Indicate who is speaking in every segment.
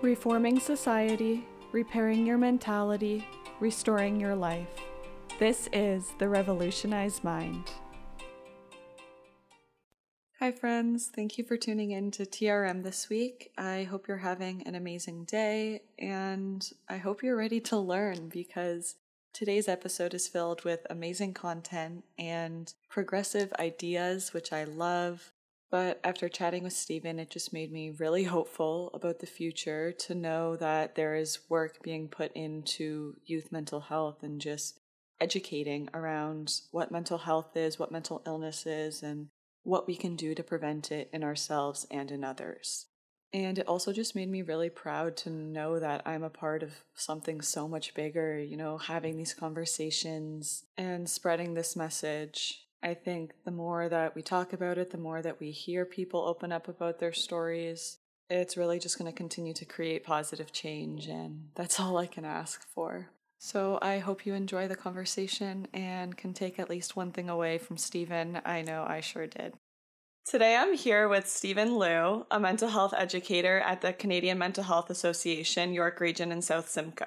Speaker 1: Reforming society, repairing your mentality, restoring your life. This is the Revolutionized Mind. Hi, friends. Thank you for tuning in to TRM this week. I hope you're having an amazing day and I hope you're ready to learn because today's episode is filled with amazing content and progressive ideas, which I love. But after chatting with Stephen, it just made me really hopeful about the future to know that there is work being put into youth mental health and just educating around what mental health is, what mental illness is, and what we can do to prevent it in ourselves and in others. And it also just made me really proud to know that I'm a part of something so much bigger, you know, having these conversations and spreading this message I think the more that we talk about it, the more that we hear people open up about their stories, it's really just going to continue to create positive change. And that's all I can ask for. So I hope you enjoy the conversation and can take at least one thing away from Stephen. I know I sure did. Today I'm here with Stephen Liu, a mental health educator at the Canadian Mental Health Association, York Region and South Simcoe.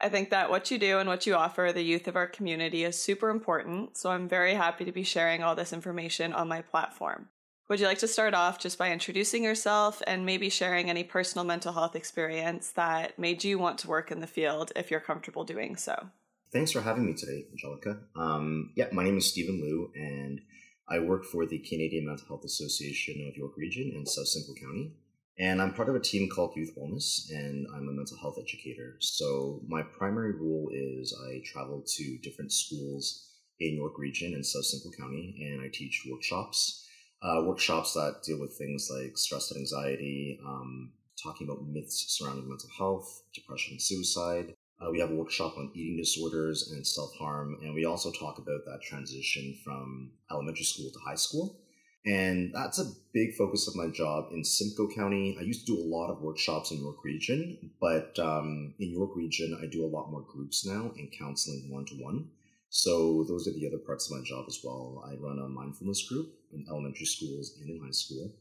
Speaker 1: I think that what you do and what you offer the youth of our community is super important, so I'm very happy to be sharing all this information on my platform. Would you like to start off just by introducing yourself and maybe sharing any personal mental health experience that made you want to work in the field if you're comfortable doing so?
Speaker 2: Thanks for having me today, Angelica. Um, yeah, my name is Stephen Liu, and I work for the Canadian Mental Health Association of York Region in South Simcoe County. And I'm part of a team called Youth Wellness, and I'm a mental health educator. So my primary role is I travel to different schools in York Region and South Simcoe County, and I teach workshops. Uh, workshops that deal with things like stress and anxiety, um, talking about myths surrounding mental health, depression, and suicide. Uh, we have a workshop on eating disorders and self harm, and we also talk about that transition from elementary school to high school. And that's a big focus of my job in Simcoe County. I used to do a lot of workshops in York Region, but um, in York Region, I do a lot more groups now and counseling one to one. So those are the other parts of my job as well. I run a mindfulness group in elementary schools and in high school.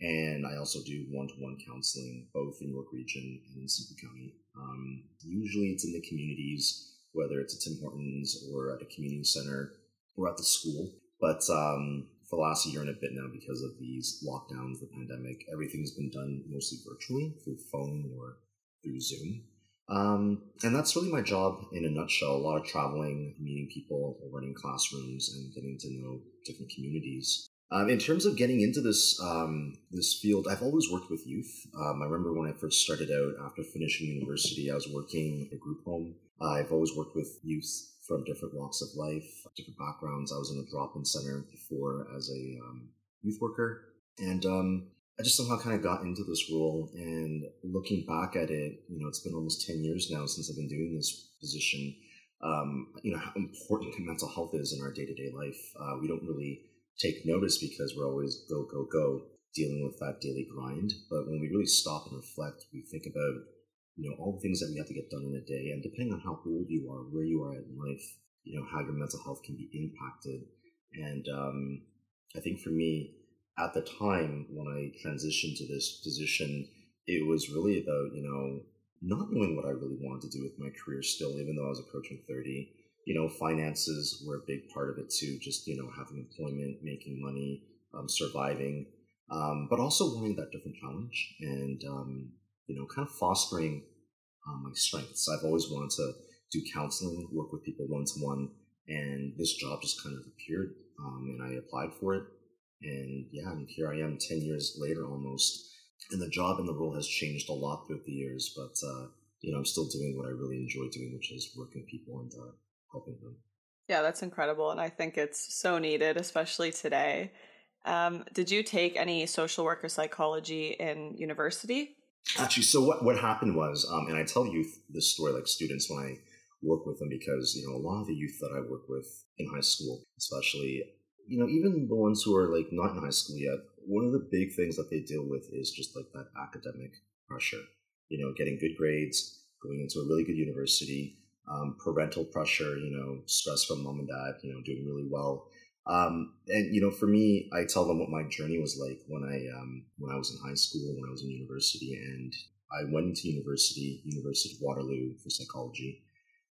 Speaker 2: And I also do one to one counseling both in York Region and in Simcoe County. Um, usually it's in the communities, whether it's at Tim Hortons or at a community center or at the school. But um, the last year and a bit now because of these lockdowns, the pandemic. Everything's been done mostly virtually through phone or through Zoom. Um, and that's really my job in a nutshell. A lot of traveling, meeting people, running classrooms, and getting to know different communities. Um, in terms of getting into this um, this field, I've always worked with youth. Um, I remember when I first started out after finishing university, I was working at a group home. I've always worked with youth from different walks of life, different backgrounds. I was in a drop-in center before as a um, youth worker, and um, I just somehow kind of got into this role. And looking back at it, you know, it's been almost ten years now since I've been doing this position. Um, you know how important mental health is in our day-to-day life. Uh, we don't really take notice because we're always go go go dealing with that daily grind. But when we really stop and reflect, we think about you know, all the things that we have to get done in a day. And depending on how old you are, where you are in life, you know, how your mental health can be impacted. And um, I think for me, at the time when I transitioned to this position, it was really about, you know, not knowing what I really wanted to do with my career still, even though I was approaching 30. You know, finances were a big part of it too, just, you know, having employment, making money, um, surviving, um, but also wanting that different challenge. And, um, you know, kind of fostering um, my strengths. I've always wanted to do counseling, work with people one to one, and this job just kind of appeared, um, and I applied for it. And yeah, and here I am, ten years later almost, and the job and the role has changed a lot throughout the years, but uh, you know, I'm still doing what I really enjoy doing, which is working with people and uh, helping them.
Speaker 1: Yeah, that's incredible, and I think it's so needed, especially today. Um, did you take any social work or psychology in university?
Speaker 2: Actually, so what, what happened was, um, and I tell youth this story like students when I work with them because, you know, a lot of the youth that I work with in high school, especially, you know, even the ones who are like not in high school yet, one of the big things that they deal with is just like that academic pressure, you know, getting good grades, going into a really good university, um, parental pressure, you know, stress from mom and dad, you know, doing really well. Um, and you know, for me, I tell them what my journey was like when I um, when I was in high school, when I was in university, and I went into university, University of Waterloo for psychology.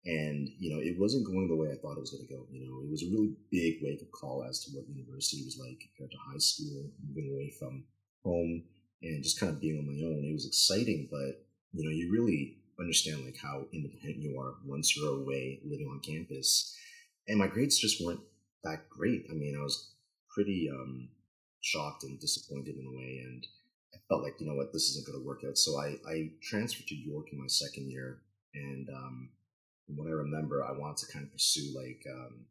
Speaker 2: And, you know, it wasn't going the way I thought it was going to go. You know, it was a really big wake up call as to what university was like compared to high school, moving away from home and just kind of being on my own. It was exciting, but, you know, you really understand like how independent you are once you're away living on campus. And my grades just weren't that great. I mean, I was pretty um, shocked and disappointed in a way. And I felt like, you know what, this isn't going to work out. So I, I transferred to York in my second year. And, um, from what I remember, I wanted to kind of pursue like um,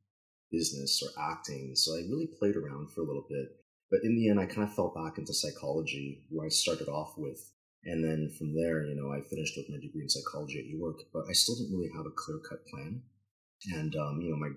Speaker 2: business or acting. So I really played around for a little bit. But in the end, I kind of fell back into psychology, where I started off with. And then from there, you know, I finished with my degree in psychology at York, but I still didn't really have a clear cut plan. And, um, you know, my,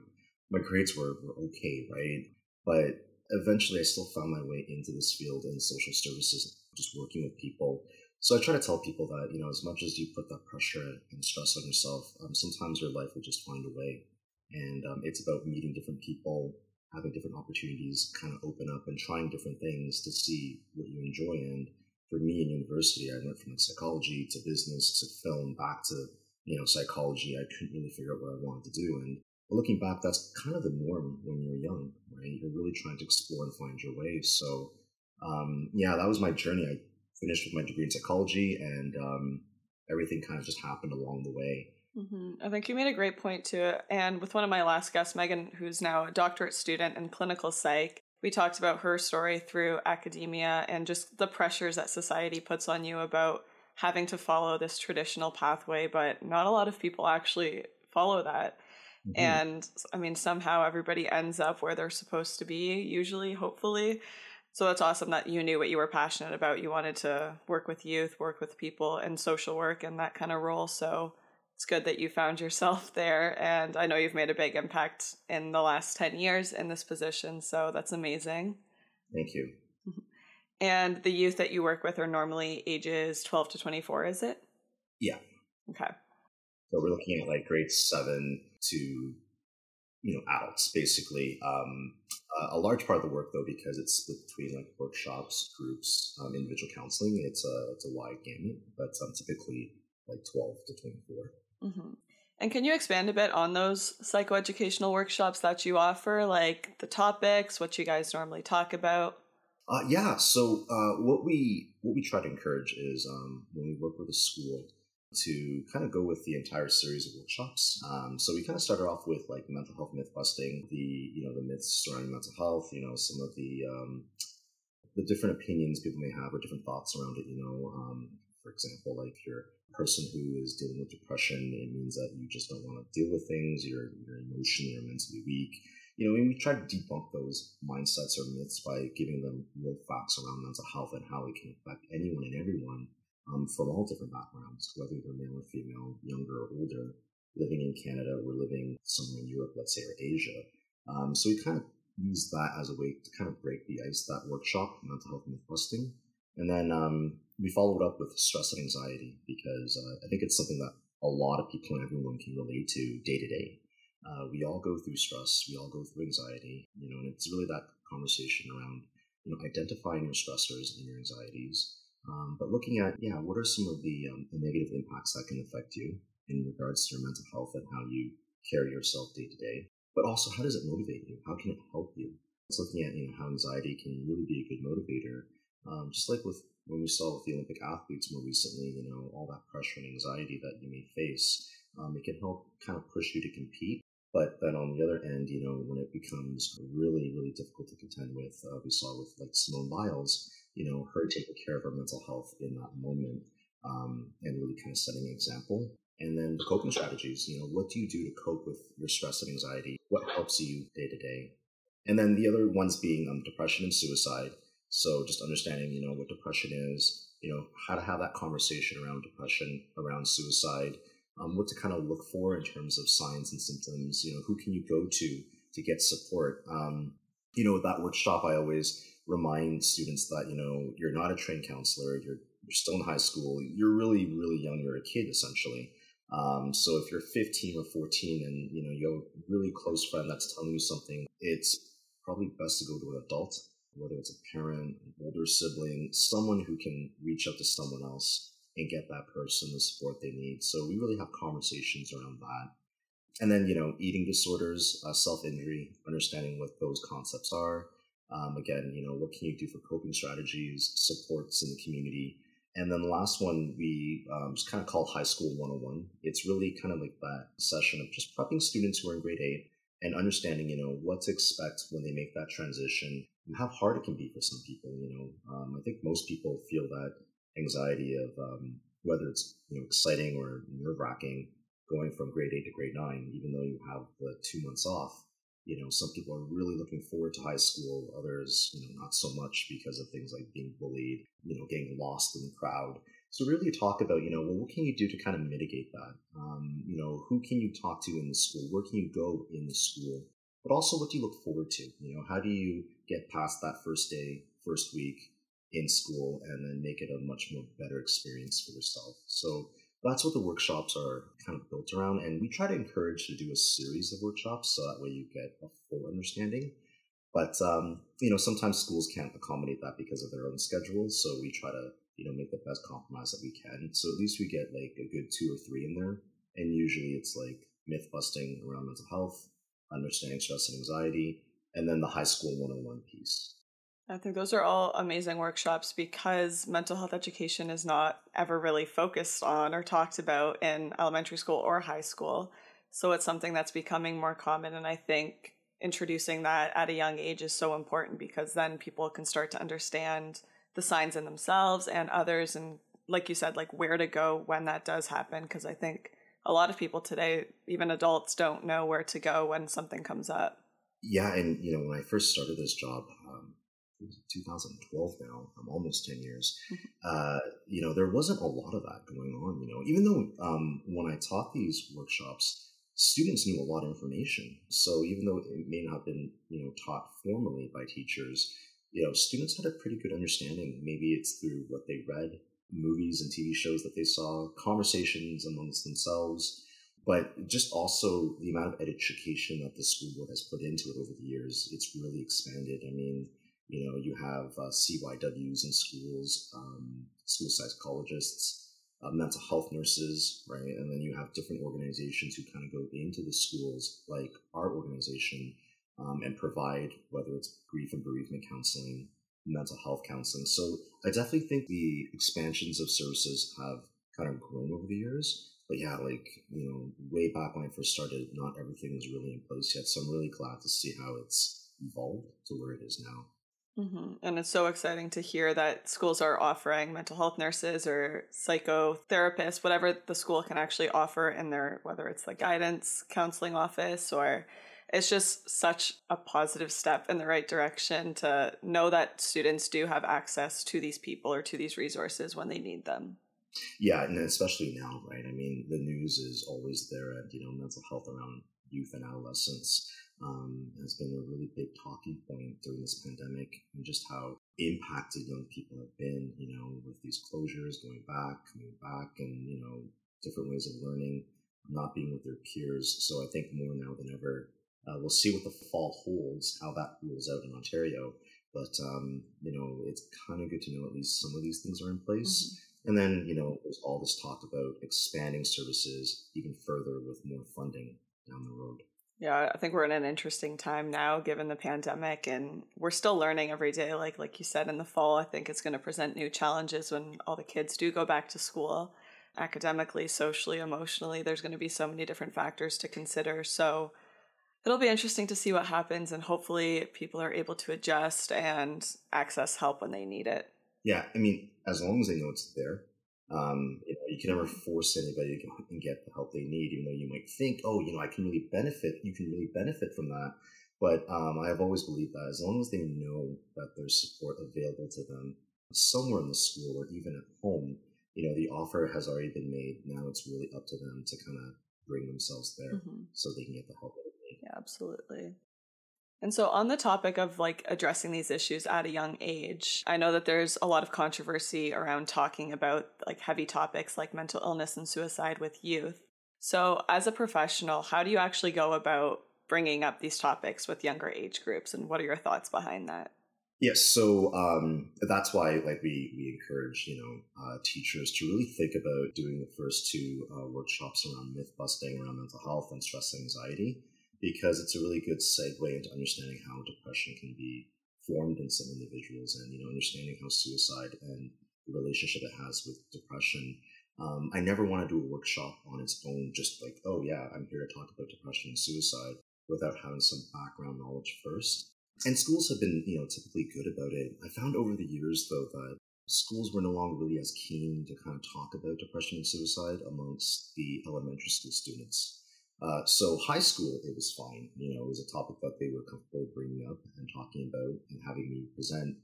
Speaker 2: my grades were, were okay, right? But eventually I still found my way into this field in social services, just working with people so I try to tell people that, you know, as much as you put that pressure and stress on yourself, um, sometimes your life will just find a way. And um, it's about meeting different people, having different opportunities kind of open up and trying different things to see what you enjoy. And for me in university, I went from like psychology to business to film back to, you know, psychology. I couldn't really figure out what I wanted to do. And looking back, that's kind of the norm when you're young, right? You're really trying to explore and find your way. So, um, yeah, that was my journey. I finished with my degree in psychology, and um, everything kind of just happened along the way.
Speaker 1: Mm-hmm. I think you made a great point too. And with one of my last guests, Megan, who's now a doctorate student in clinical psych, we talked about her story through academia and just the pressures that society puts on you about having to follow this traditional pathway, but not a lot of people actually follow that. Mm-hmm. And I mean, somehow everybody ends up where they're supposed to be, usually, hopefully. So that's awesome that you knew what you were passionate about. You wanted to work with youth, work with people, and social work and that kind of role. So it's good that you found yourself there. And I know you've made a big impact in the last 10 years in this position. So that's amazing.
Speaker 2: Thank you.
Speaker 1: And the youth that you work with are normally ages 12 to 24, is it?
Speaker 2: Yeah.
Speaker 1: Okay.
Speaker 2: So we're looking at like grade seven to you know adults basically. Um, uh, a large part of the work though because it's split between like workshops groups um, individual counseling it's a it's a wide gamut but um, typically like 12 to 24
Speaker 1: mm-hmm. and can you expand a bit on those psychoeducational workshops that you offer like the topics what you guys normally talk about?
Speaker 2: Uh, yeah so uh, what we what we try to encourage is um, when we work with a school to kind of go with the entire series of workshops. Um, so we kind of started off with like mental health myth busting, the you know the myths surrounding mental health, you know some of the um, the different opinions people may have or different thoughts around it. You know, um, for example, like a person who is dealing with depression, it means that you just don't want to deal with things. You're you're emotionally or mentally weak. You know, and we try to debunk those mindsets or myths by giving them real facts around mental health and how it can affect anyone and everyone um, from all different backgrounds, whether they're male or female, younger or older, living in Canada or living somewhere in Europe, let's say, or Asia. Um, so we kind of use that as a way to kind of break the ice, that workshop, mental health myth busting. And then um, we followed up with stress and anxiety because uh, I think it's something that a lot of people and everyone can relate to day to day. Uh, we all go through stress, we all go through anxiety, you know, and it's really that conversation around, you know, identifying your stressors and your anxieties, um, but looking at, yeah, what are some of the, um, the negative impacts that can affect you in regards to your mental health and how you carry yourself day to day? But also, how does it motivate you? How can it help you? It's looking at, you know, how anxiety can really be a good motivator. Um, just like with when we saw with the Olympic athletes more recently, you know, all that pressure and anxiety that you may face, um, it can help kind of push you to compete. But then on the other end, you know, when it becomes really, really difficult to contend with, uh, we saw with like Simone Biles, you know, her taking care of her mental health in that moment um, and really kind of setting an example. And then the coping strategies, you know, what do you do to cope with your stress and anxiety? What helps you day to day? And then the other ones being um, depression and suicide. So just understanding, you know, what depression is, you know, how to have that conversation around depression, around suicide, um, what to kind of look for in terms of signs and symptoms, you know, who can you go to to get support? Um, you know, with that workshop, I always remind students that you know you're not a trained counselor you're you're still in high school you're really really young you're a kid essentially um, so if you're 15 or 14 and you know you have a really close friend that's telling you something it's probably best to go to an adult whether it's a parent an older sibling someone who can reach out to someone else and get that person the support they need. So we really have conversations around that. And then, you know, eating disorders, uh, self injury, understanding what those concepts are. Um, again, you know, what can you do for coping strategies, supports in the community? And then the last one we um, just kind of call High School 101. It's really kind of like that session of just prepping students who are in grade eight and understanding, you know, what to expect when they make that transition and how hard it can be for some people. You know, um, I think most people feel that anxiety of um, whether it's you know exciting or nerve wracking going from grade eight to grade nine, even though you have the two months off. You know, some people are really looking forward to high school, others, you know, not so much because of things like being bullied, you know, getting lost in the crowd. So really talk about, you know, well, what can you do to kind of mitigate that? Um, you know, who can you talk to in the school? Where can you go in the school? But also, what do you look forward to? You know, how do you get past that first day, first week in school, and then make it a much more better experience for yourself? So that's what the workshops are kind of built around. And we try to encourage to do a series of workshops so that way you get a full understanding. But um, you know, sometimes schools can't accommodate that because of their own schedules. So we try to you know make the best compromise that we can. So at least we get like a good two or three in there. And usually it's like myth busting around mental health, understanding stress and anxiety, and then the high school 101 piece.
Speaker 1: I think those are all amazing workshops because mental health education is not ever really focused on or talked about in elementary school or high school. So it's something that's becoming more common. And I think introducing that at a young age is so important because then people can start to understand the signs in themselves and others. And like you said, like where to go when that does happen. Because I think a lot of people today, even adults, don't know where to go when something comes up.
Speaker 2: Yeah. And, you know, when I first started this job, um, 2012 now, I'm almost 10 years. Mm-hmm. Uh, you know, there wasn't a lot of that going on, you know, even though um, when I taught these workshops, students knew a lot of information. So even though it may not have been, you know, taught formally by teachers, you know, students had a pretty good understanding. Maybe it's through what they read, movies and TV shows that they saw, conversations amongst themselves, but just also the amount of education that the school board has put into it over the years. It's really expanded. I mean, you know, you have uh, CYWs in schools, um, school psychologists, uh, mental health nurses, right? And then you have different organizations who kind of go into the schools, like our organization, um, and provide whether it's grief and bereavement counseling, mental health counseling. So I definitely think the expansions of services have kind of grown over the years. But yeah, like, you know, way back when I first started, not everything was really in place yet. So I'm really glad to see how it's evolved to where it is now.
Speaker 1: Mm-hmm. And it's so exciting to hear that schools are offering mental health nurses or psychotherapists, whatever the school can actually offer in their, whether it's the guidance counseling office or it's just such a positive step in the right direction to know that students do have access to these people or to these resources when they need them.
Speaker 2: Yeah, and especially now, right? I mean, the news is always there and, you know, mental health around youth and adolescence um, has been a really big talking point during this pandemic and just how impacted young people have been, you know, with these closures, going back, coming back, and, you know, different ways of learning, not being with their peers. So I think more now than ever, uh, we'll see what the fall holds, how that rolls out in Ontario. But, um, you know, it's kind of good to know at least some of these things are in place. Mm-hmm. And then, you know, there's all this talk about expanding services even further with more funding down the road.
Speaker 1: Yeah, I think we're in an interesting time now given the pandemic and we're still learning every day like like you said in the fall I think it's going to present new challenges when all the kids do go back to school academically, socially, emotionally. There's going to be so many different factors to consider. So it'll be interesting to see what happens and hopefully people are able to adjust and access help when they need it.
Speaker 2: Yeah, I mean, as long as they know it's there, um, you, know, you can never force anybody to go and get the help they need, even though you might think, oh, you know, I can really benefit. You can really benefit from that. But um, I have always believed that as long as they know that there's support available to them somewhere in the school or even at home, you know, the offer has already been made. Now it's really up to them to kind of bring themselves there mm-hmm. so they can get the help they need.
Speaker 1: Yeah, absolutely. And so, on the topic of like addressing these issues at a young age, I know that there's a lot of controversy around talking about like heavy topics like mental illness and suicide with youth. So, as a professional, how do you actually go about bringing up these topics with younger age groups, and what are your thoughts behind that?
Speaker 2: Yes, so um, that's why like we we encourage you know uh, teachers to really think about doing the first two uh, workshops around myth busting around mental health and stress anxiety because it's a really good segue into understanding how depression can be formed in some individuals and you know understanding how suicide and the relationship it has with depression. Um, I never want to do a workshop on its own, just like oh yeah, I'm here to talk about depression and suicide without having some background knowledge first. And schools have been, you know, typically good about it. I found over the years, though, that schools were no longer really as keen to kind of talk about depression and suicide amongst the elementary school students. Uh, so high school, it was fine. You know, it was a topic that they were comfortable bringing up and talking about and having me present.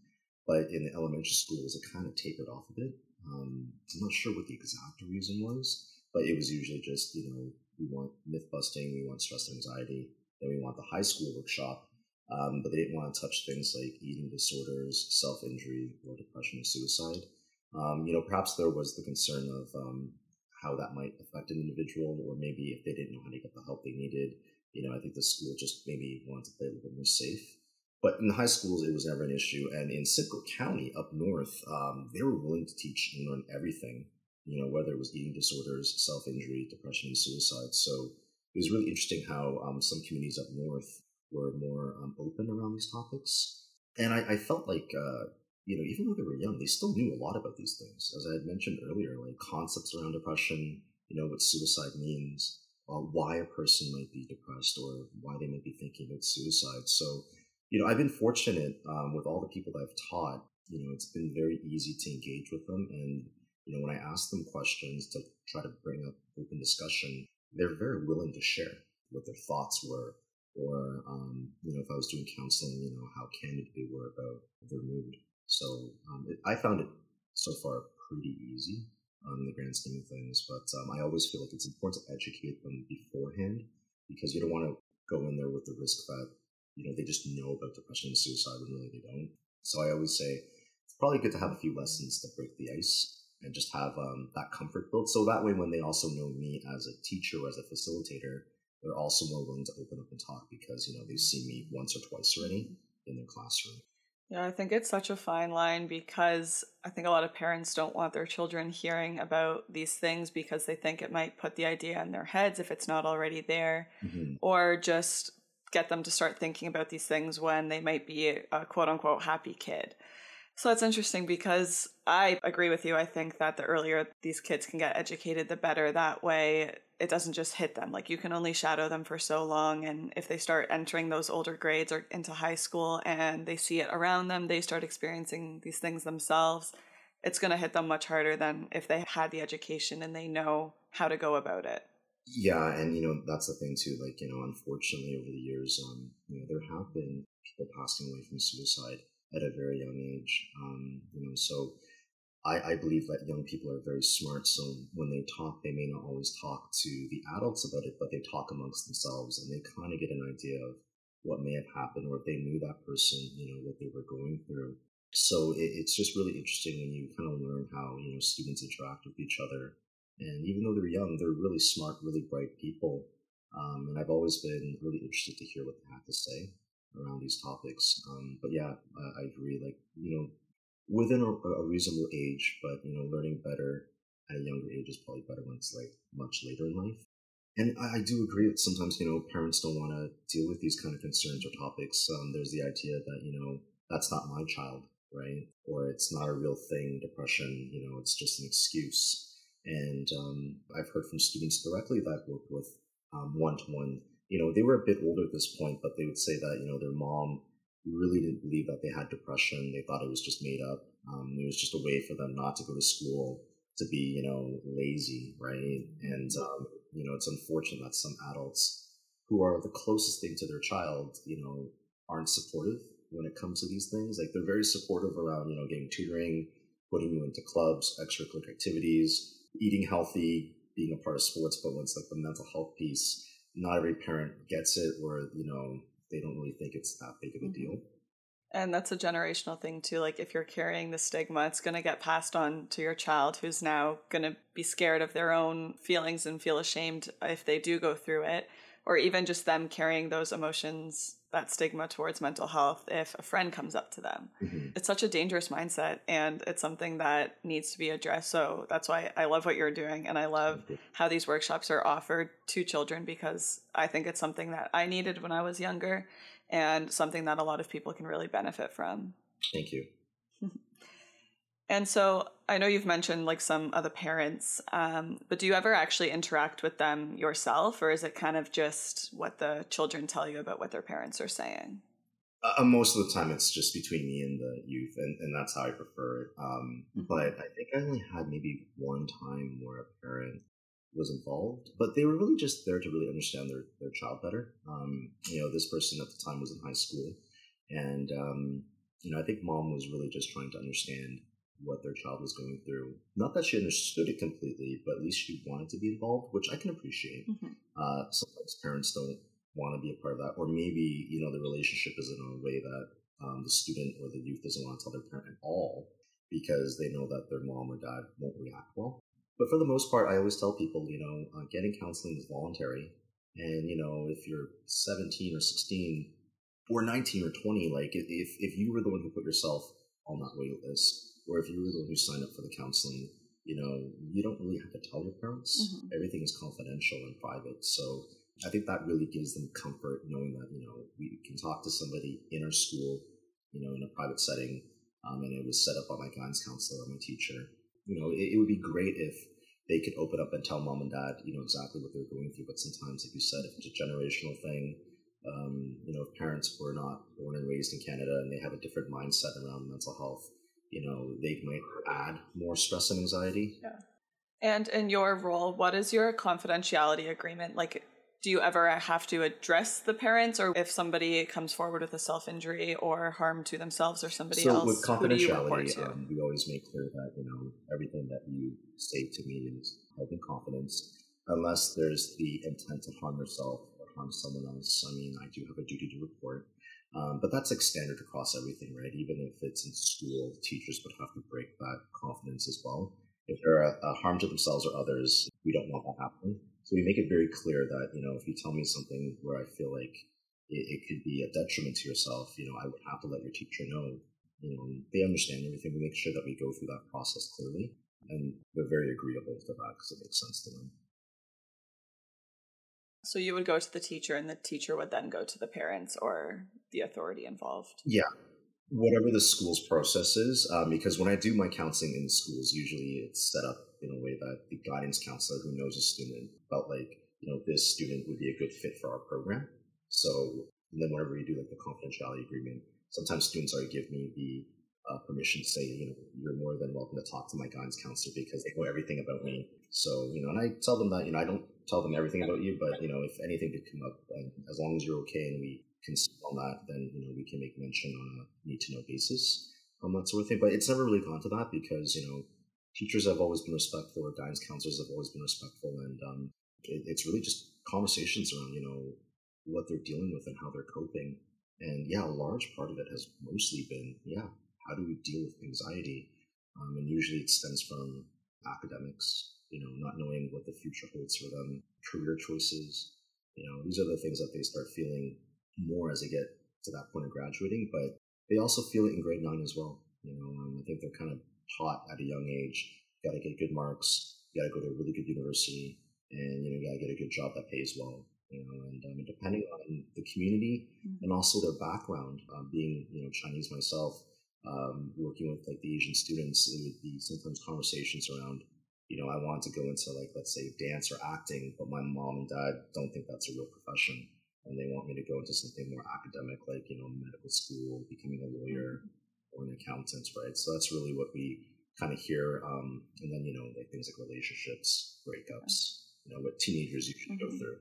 Speaker 2: But in the elementary schools, it kind of tapered off a bit. Um, I'm not sure what the exact reason was, but it was usually just, you know, we want myth busting, we want stress anxiety, then we want the high school workshop, um, but they didn't want to touch things like eating disorders, self injury, or depression and suicide. Um, you know, perhaps there was the concern of um, how that might affect an individual, or maybe if they didn't know how to get the help they needed. You know, I think the school just maybe wanted to play a little bit more safe. But in the high schools, it was never an issue. And in Simcoe County up north, um, they were willing to teach and learn everything, you know, whether it was eating disorders, self injury, depression, and suicide. So it was really interesting how um, some communities up north were more um, open around these topics. And I, I felt like, uh, you know, even though they were young, they still knew a lot about these things. As I had mentioned earlier, like concepts around depression, you know, what suicide means, uh, why a person might be depressed or why they might be thinking about suicide. So, you know, I've been fortunate um, with all the people that I've taught, you know, it's been very easy to engage with them. And, you know, when I ask them questions to try to bring up open discussion, they're very willing to share what their thoughts were or um, you know if I was doing counseling, you know how candid they were about their mood. So um, it, I found it so far pretty easy um, in the grand scheme of things. But um, I always feel like it's important to educate them beforehand because you don't want to go in there with the risk that you know they just know about depression and suicide when really they don't. So I always say it's probably good to have a few lessons to break the ice and just have um, that comfort built. So that way, when they also know me as a teacher, as a facilitator, they're also more willing to open up and talk because you know they've seen me once or twice already in their classroom.
Speaker 1: Yeah, I think it's such a fine line because I think a lot of parents don't want their children hearing about these things because they think it might put the idea in their heads if it's not already there, mm-hmm. or just get them to start thinking about these things when they might be a, a quote unquote happy kid. So that's interesting because I agree with you. I think that the earlier these kids can get educated, the better. That way, it doesn't just hit them. Like you can only shadow them for so long. And if they start entering those older grades or into high school and they see it around them, they start experiencing these things themselves. It's going to hit them much harder than if they had the education and they know how to go about it.
Speaker 2: Yeah, and you know that's the thing too. Like you know, unfortunately, over the years, um, you know, there have been people passing away from suicide at a very young age. Um, you know, so I, I believe that young people are very smart. So when they talk, they may not always talk to the adults about it, but they talk amongst themselves and they kind of get an idea of what may have happened or if they knew that person, you know, what they were going through. So it, it's just really interesting when you kind of learn how, you know, students interact with each other. And even though they're young, they're really smart, really bright people. Um, and I've always been really interested to hear what they have to say around these topics. Um, but yeah, I, I, agree. Like you know, within a, a, reasonable age, but you know, learning better at a younger age is probably better when it's like much later in life. And I, I do agree that sometimes you know parents don't want to deal with these kind of concerns or topics. Um, there's the idea that you know that's not my child, right? Or it's not a real thing. Depression, you know, it's just an excuse. And um, I've heard from students directly that work with one to one you know, they were a bit older at this point, but they would say that, you know, their mom really didn't believe that they had depression. They thought it was just made up. Um, it was just a way for them not to go to school, to be, you know, lazy, right? And, um, you know, it's unfortunate that some adults who are the closest thing to their child, you know, aren't supportive when it comes to these things. Like they're very supportive around, you know, getting tutoring, putting you into clubs, extracurricular activities, eating healthy, being a part of sports, but when it's like the mental health piece, not every parent gets it or you know they don't really think it's that big of a mm-hmm. deal
Speaker 1: and that's a generational thing too like if you're carrying the stigma it's going to get passed on to your child who's now going to be scared of their own feelings and feel ashamed if they do go through it or even just them carrying those emotions that stigma towards mental health if a friend comes up to them. Mm-hmm. It's such a dangerous mindset and it's something that needs to be addressed. So that's why I love what you're doing and I love how these workshops are offered to children because I think it's something that I needed when I was younger and something that a lot of people can really benefit from.
Speaker 2: Thank you.
Speaker 1: And so I know you've mentioned like some of the parents, um, but do you ever actually interact with them yourself, or is it kind of just what the children tell you about what their parents are saying?
Speaker 2: Uh, most of the time, it's just between me and the youth, and, and that's how I prefer it. Um, mm-hmm. But I think I only had maybe one time where a parent was involved, but they were really just there to really understand their, their child better. Um, you know, this person at the time was in high school, and um, you know, I think mom was really just trying to understand what their child was going through. Not that she understood it completely, but at least she wanted to be involved, which I can appreciate. Mm-hmm. Uh, sometimes parents don't want to be a part of that, or maybe you know the relationship is in a way that um, the student or the youth doesn't want to tell their parent at all because they know that their mom or dad won't react well. But for the most part, I always tell people, you know, uh, getting counseling is voluntary, and you know, if you're 17 or 16 or 19 or 20, like if if you were the one who put yourself on that wait list or if you were the one who signed up for the counseling, you know, you don't really have to tell your parents. Mm-hmm. Everything is confidential and private. So I think that really gives them comfort knowing that, you know, we can talk to somebody in our school, you know, in a private setting. Um, and it was set up by my guidance counselor or my teacher. You know, it, it would be great if they could open up and tell mom and dad, you know, exactly what they're going through. But sometimes, like you said, if it's a generational thing, um, you know, if parents were not born and raised in Canada and they have a different mindset around mental health, you know, they might add more stress and anxiety.
Speaker 1: Yeah. And in your role, what is your confidentiality agreement? Like, do you ever have to address the parents, or if somebody comes forward with a self injury or harm to themselves or somebody
Speaker 2: so
Speaker 1: else?
Speaker 2: with confidentiality, um, we always make clear that you know everything that you say to me is held in confidence, unless there's the intent to harm yourself or harm someone else. I mean, I do have a duty to report. Um, but that's like standard across everything, right? Even if it's in school, teachers would have to break that confidence as well. If they're a, a harm to themselves or others, we don't want that happening. So we make it very clear that, you know, if you tell me something where I feel like it, it could be a detriment to yourself, you know, I would have to let your teacher know. You know, they understand everything. We make sure that we go through that process clearly. And they're very agreeable to that because it makes sense to them.
Speaker 1: So you would go to the teacher, and the teacher would then go to the parents or the authority involved.
Speaker 2: Yeah, whatever the school's process is. Um, because when I do my counseling in schools, usually it's set up in a way that the guidance counselor who knows a student felt like you know this student would be a good fit for our program. So then whenever we do like the confidentiality agreement, sometimes students already give me the uh, permission to say, you know, you're more than welcome to talk to my guidance counselor because they know everything about me. So, you know, and I tell them that, you know, I don't tell them everything about you, but, you know, if anything did come up, and as long as you're okay and we can on that, then, you know, we can make mention on a need to know basis on that sort of thing. But it's never really gone to that because, you know, teachers have always been respectful or guidance counselors have always been respectful. And um, it, it's really just conversations around, you know, what they're dealing with and how they're coping. And yeah, a large part of it has mostly been, yeah, how do we deal with anxiety? Um, and usually it stems from academics, you know, not knowing what the future holds for them, career choices. You know, these are the things that they start feeling more as they get to that point of graduating, but they also feel it in grade nine as well. You know, um, I think they're kind of taught at a young age, you got to get good marks, you got to go to a really good university, and you know, you got to get a good job that pays well. You know, and um, depending on the community mm-hmm. and also their background, um, being you know Chinese myself, um, working with like the Asian students, it would be sometimes conversations around, you know, I want to go into like, let's say dance or acting, but my mom and dad don't think that's a real profession. And they want me to go into something more academic, like, you know, medical school, becoming a lawyer mm-hmm. or an accountant, right? So that's really what we kind of hear. Um, and then, you know, like things like relationships, breakups, you know, what teenagers usually mm-hmm. go through.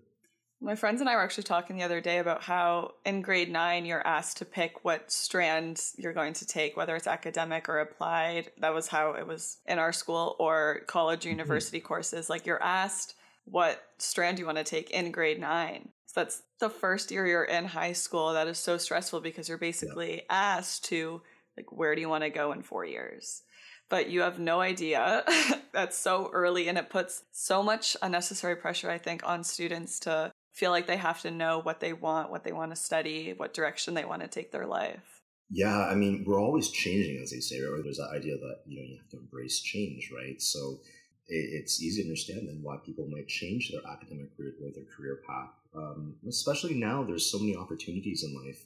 Speaker 1: My friends and I were actually talking the other day about how in grade nine you're asked to pick what strand you're going to take, whether it's academic or applied. That was how it was in our school or college mm-hmm. university mm-hmm. courses. Like you're asked what strand you want to take in grade nine. So that's the first year you're in high school. That is so stressful because you're basically yeah. asked to like where do you want to go in four years? but you have no idea. That's so early and it puts so much unnecessary pressure, I think, on students to feel like they have to know what they want, what they want to study, what direction they want to take their life.
Speaker 2: Yeah, I mean, we're always changing, as they say, right? There's that idea that, you know, you have to embrace change, right? So it's easy to understand then why people might change their academic route or their career path. Um, especially now, there's so many opportunities in life.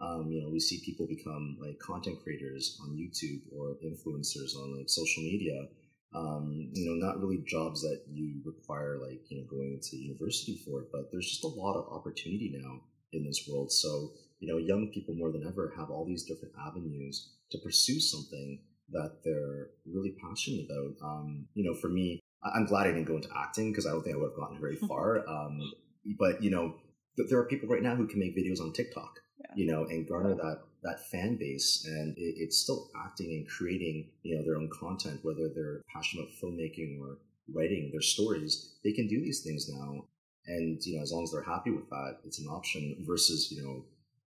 Speaker 2: Um, you know, we see people become like content creators on YouTube or influencers on like social media. Um, you know, not really jobs that you require like you know going into university for, it. but there's just a lot of opportunity now in this world. So you know, young people more than ever have all these different avenues to pursue something that they're really passionate about. Um, you know, for me, I'm glad I didn't go into acting because I don't think I would have gotten very far. Um, but you know, there are people right now who can make videos on TikTok, yeah. you know, and garner that that fan base, and it, it's still acting and creating, you know, their own content, whether they're passionate about filmmaking or writing their stories. They can do these things now, and you know, as long as they're happy with that, it's an option. Versus, you know,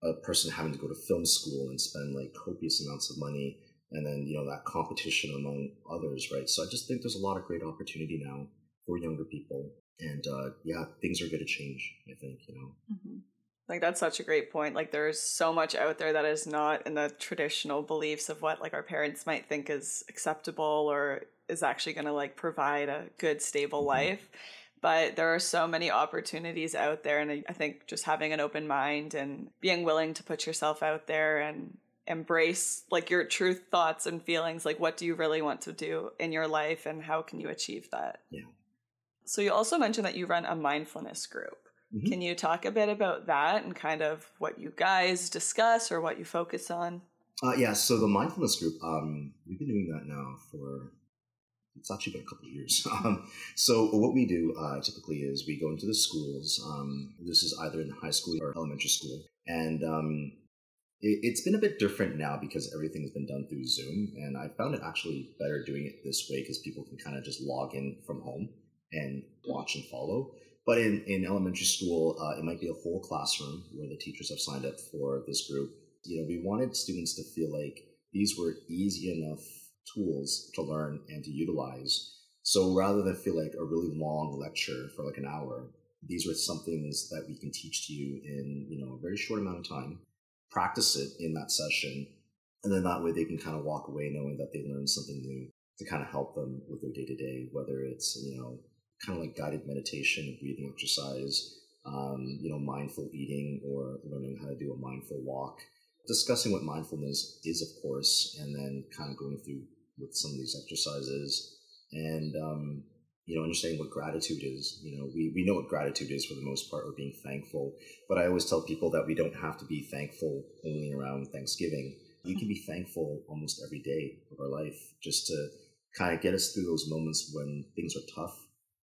Speaker 2: a person having to go to film school and spend like copious amounts of money and then you know that competition among others right so i just think there's a lot of great opportunity now for younger people and uh, yeah things are going to change i think you know
Speaker 1: mm-hmm. Like that's such a great point. Like there's so much out there that is not in the traditional beliefs of what like our parents might think is acceptable or is actually going to like provide a good stable mm-hmm. life. But there are so many opportunities out there and i think just having an open mind and being willing to put yourself out there and embrace like your true thoughts and feelings like what do you really want to do in your life and how can you achieve that?
Speaker 2: Yeah.
Speaker 1: So you also mentioned that you run a mindfulness group mm-hmm. can you talk a bit about that and kind of what you guys discuss or what you focus on
Speaker 2: uh, yeah so the mindfulness group um, we've been doing that now for it's actually been a couple of years. Um, so what we do uh, typically is we go into the schools. Um, this is either in high school or elementary school, and um, it, has been a bit different now because everything's been done through Zoom, and I found it actually better doing it this way because people can kind of just log in from home and watch and follow. But in, in elementary school, uh, it might be a whole classroom where the teachers have signed up for this group. You know, we wanted students to feel like these were easy enough tools to learn and to utilize. So rather than feel like a really long lecture for like an hour, these were some things that we can teach to you in, you know, a very short amount of time, practice it in that session. And then that way they can kind of walk away knowing that they learned something new to kind of help them with their day to day, whether it's, you know, kind of like guided meditation, breathing exercise, um, you know, mindful eating or learning how to do a mindful walk. Discussing what mindfulness is, of course, and then kind of going through with some of these exercises and um, you know understanding what gratitude is. You know we, we know what gratitude is for the most part or being thankful but i always tell people that we don't have to be thankful only around thanksgiving. We can be thankful almost every day of our life just to kind of get us through those moments when things are tough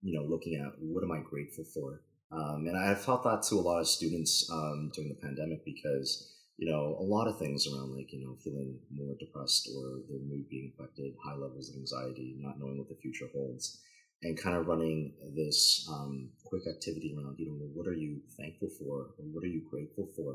Speaker 2: you know looking at what am i grateful for um, and i've taught that to a lot of students um, during the pandemic because you know, a lot of things around like, you know, feeling more depressed or their mood being affected, high levels of anxiety, not knowing what the future holds, and kind of running this um, quick activity around, you know, what are you thankful for or what are you grateful for?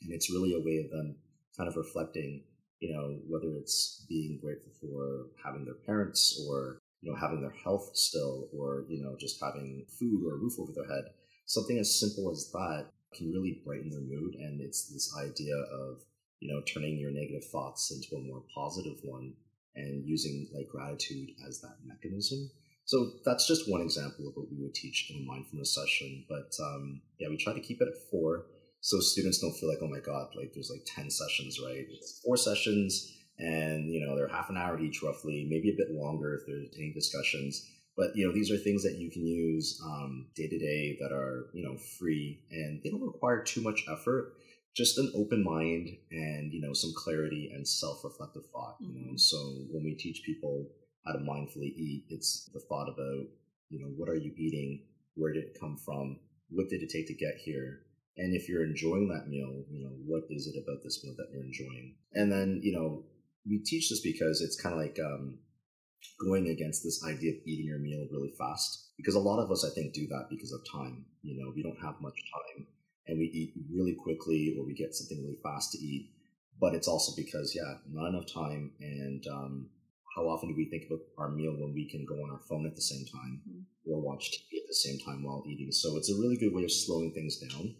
Speaker 2: And it's really a way of them kind of reflecting, you know, whether it's being grateful for having their parents or, you know, having their health still or, you know, just having food or a roof over their head. Something as simple as that can really brighten their mood. And it's this idea of, you know, turning your negative thoughts into a more positive one and using like gratitude as that mechanism. So that's just one example of what we would teach in a mindfulness session. But um, yeah, we try to keep it at four so students don't feel like, oh my God, like there's like 10 sessions, right? It's four sessions and, you know, they're half an hour each roughly, maybe a bit longer if there's any discussions. But you know, these are things that you can use day to day that are you know free and they don't require too much effort. Just an open mind and you know some clarity and self-reflective thought. You know, mm-hmm. so when we teach people how to mindfully eat, it's the thought about you know what are you eating, where did it come from, what did it take to get here, and if you're enjoying that meal, you know what is it about this meal that you're enjoying, and then you know we teach this because it's kind of like um, going against this idea of eating your meal really fast because a lot of us i think do that because of time you know we don't have much time and we eat really quickly or we get something really fast to eat but it's also because yeah not enough time and um, how often do we think about our meal when we can go on our phone at the same time mm-hmm. or watch tv at at the same time while eating. So it's a really good way of slowing things down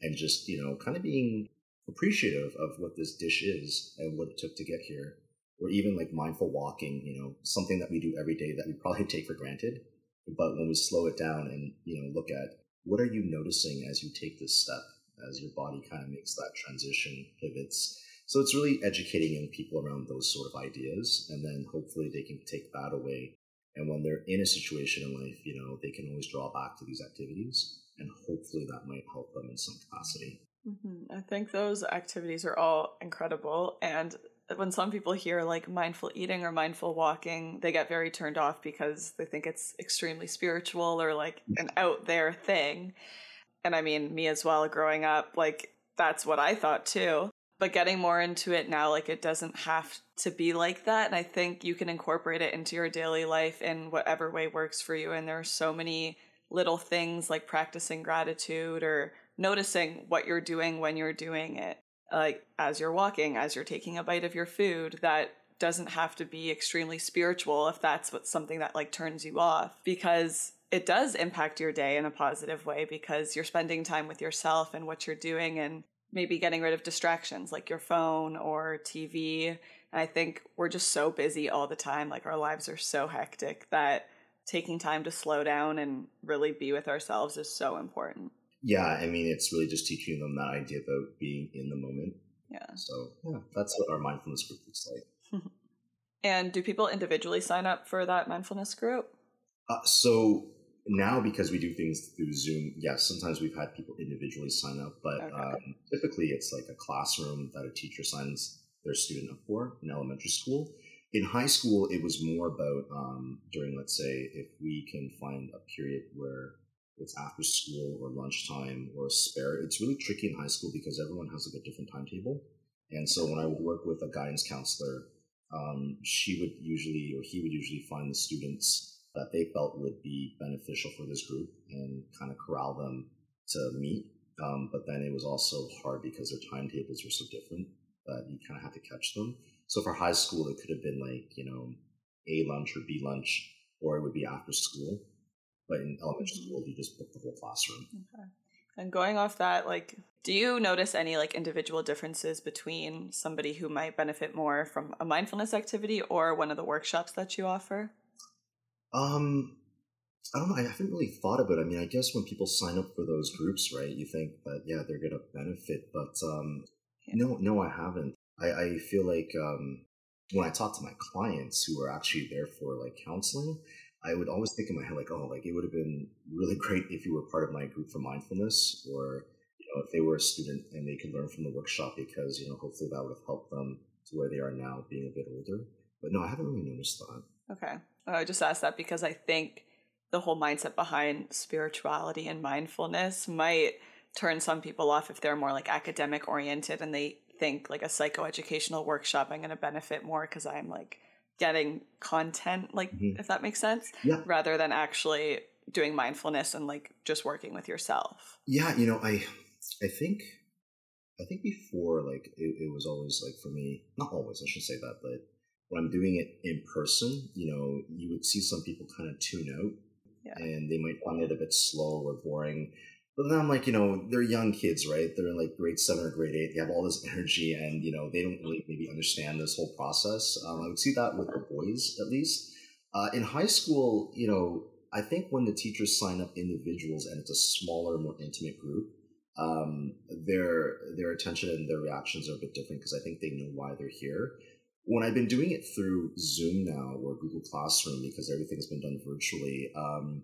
Speaker 2: and just, you know, kind of being appreciative of what this dish is and what it took to get here. Or even like mindful walking, you know, something that we do every day that we probably take for granted. But when we slow it down and, you know, look at what are you noticing as you take this step, as your body kind of makes that transition, pivots. So it's really educating young people around those sort of ideas. And then hopefully they can take that away. And when they're in a situation in life, you know, they can always draw back to these activities. And hopefully that might help them in some capacity.
Speaker 1: Mm-hmm. I think those activities are all incredible. And when some people hear like mindful eating or mindful walking, they get very turned off because they think it's extremely spiritual or like an out there thing. And I mean, me as well, growing up, like that's what I thought too. But getting more into it now, like it doesn't have to be like that. And I think you can incorporate it into your daily life in whatever way works for you. And there are so many little things like practicing gratitude or noticing what you're doing when you're doing it. Like as you're walking, as you're taking a bite of your food, that doesn't have to be extremely spiritual if that's what something that like turns you off because it does impact your day in a positive way because you're spending time with yourself and what you're doing and maybe getting rid of distractions like your phone or TV. And I think we're just so busy all the time. Like our lives are so hectic that taking time to slow down and really be with ourselves is so important.
Speaker 2: Yeah, I mean, it's really just teaching them that idea about being in the moment.
Speaker 1: Yeah.
Speaker 2: So, yeah, that's what our mindfulness group looks like.
Speaker 1: and do people individually sign up for that mindfulness group?
Speaker 2: Uh, so, now because we do things through Zoom, yes, sometimes we've had people individually sign up, but okay. um, typically it's like a classroom that a teacher signs their student up for in elementary school. In high school, it was more about um, during, let's say, if we can find a period where it's after school or lunchtime or spare. It's really tricky in high school because everyone has like a different timetable. And so when I would work with a guidance counselor, um, she would usually or he would usually find the students that they felt would be beneficial for this group and kind of corral them to meet. Um, but then it was also hard because their timetables were so different that you kind of had to catch them. So for high school, it could have been like, you know, A lunch or B lunch, or it would be after school. But in elementary mm-hmm. school, you just book the whole classroom.
Speaker 1: Okay. And going off that, like, do you notice any like individual differences between somebody who might benefit more from a mindfulness activity or one of the workshops that you offer?
Speaker 2: Um, I don't know. I haven't really thought about it. I mean, I guess when people sign up for those groups, right, you think that yeah, they're gonna benefit, but um, yeah. no, no, I haven't. I, I feel like um, when I talk to my clients who are actually there for like counseling, I would always think in my head like, oh, like it would have been really great if you were part of my group for mindfulness, or you know, if they were a student and they could learn from the workshop because you know, hopefully that would have helped them to where they are now, being a bit older. But no, I haven't really noticed that.
Speaker 1: Okay, oh, I just asked that because I think the whole mindset behind spirituality and mindfulness might turn some people off if they're more like academic oriented and they think like a psychoeducational workshop I'm going to benefit more because I'm like getting content, like mm-hmm. if that makes sense,
Speaker 2: yeah.
Speaker 1: rather than actually doing mindfulness and like just working with yourself.
Speaker 2: Yeah, you know, I I think I think before like it, it was always like for me, not always, I should say that, but when I'm doing it in person, you know, you would see some people kind of tune out
Speaker 1: yeah.
Speaker 2: and they might find it a bit slow or boring. But then I'm like, you know, they're young kids, right? They're in like grade seven or grade eight. They have all this energy, and you know, they don't really maybe understand this whole process. Um, I would see that with the boys, at least. Uh, in high school, you know, I think when the teachers sign up individuals and it's a smaller, more intimate group, um, their their attention and their reactions are a bit different because I think they know why they're here. When I've been doing it through Zoom now or Google Classroom because everything's been done virtually. Um,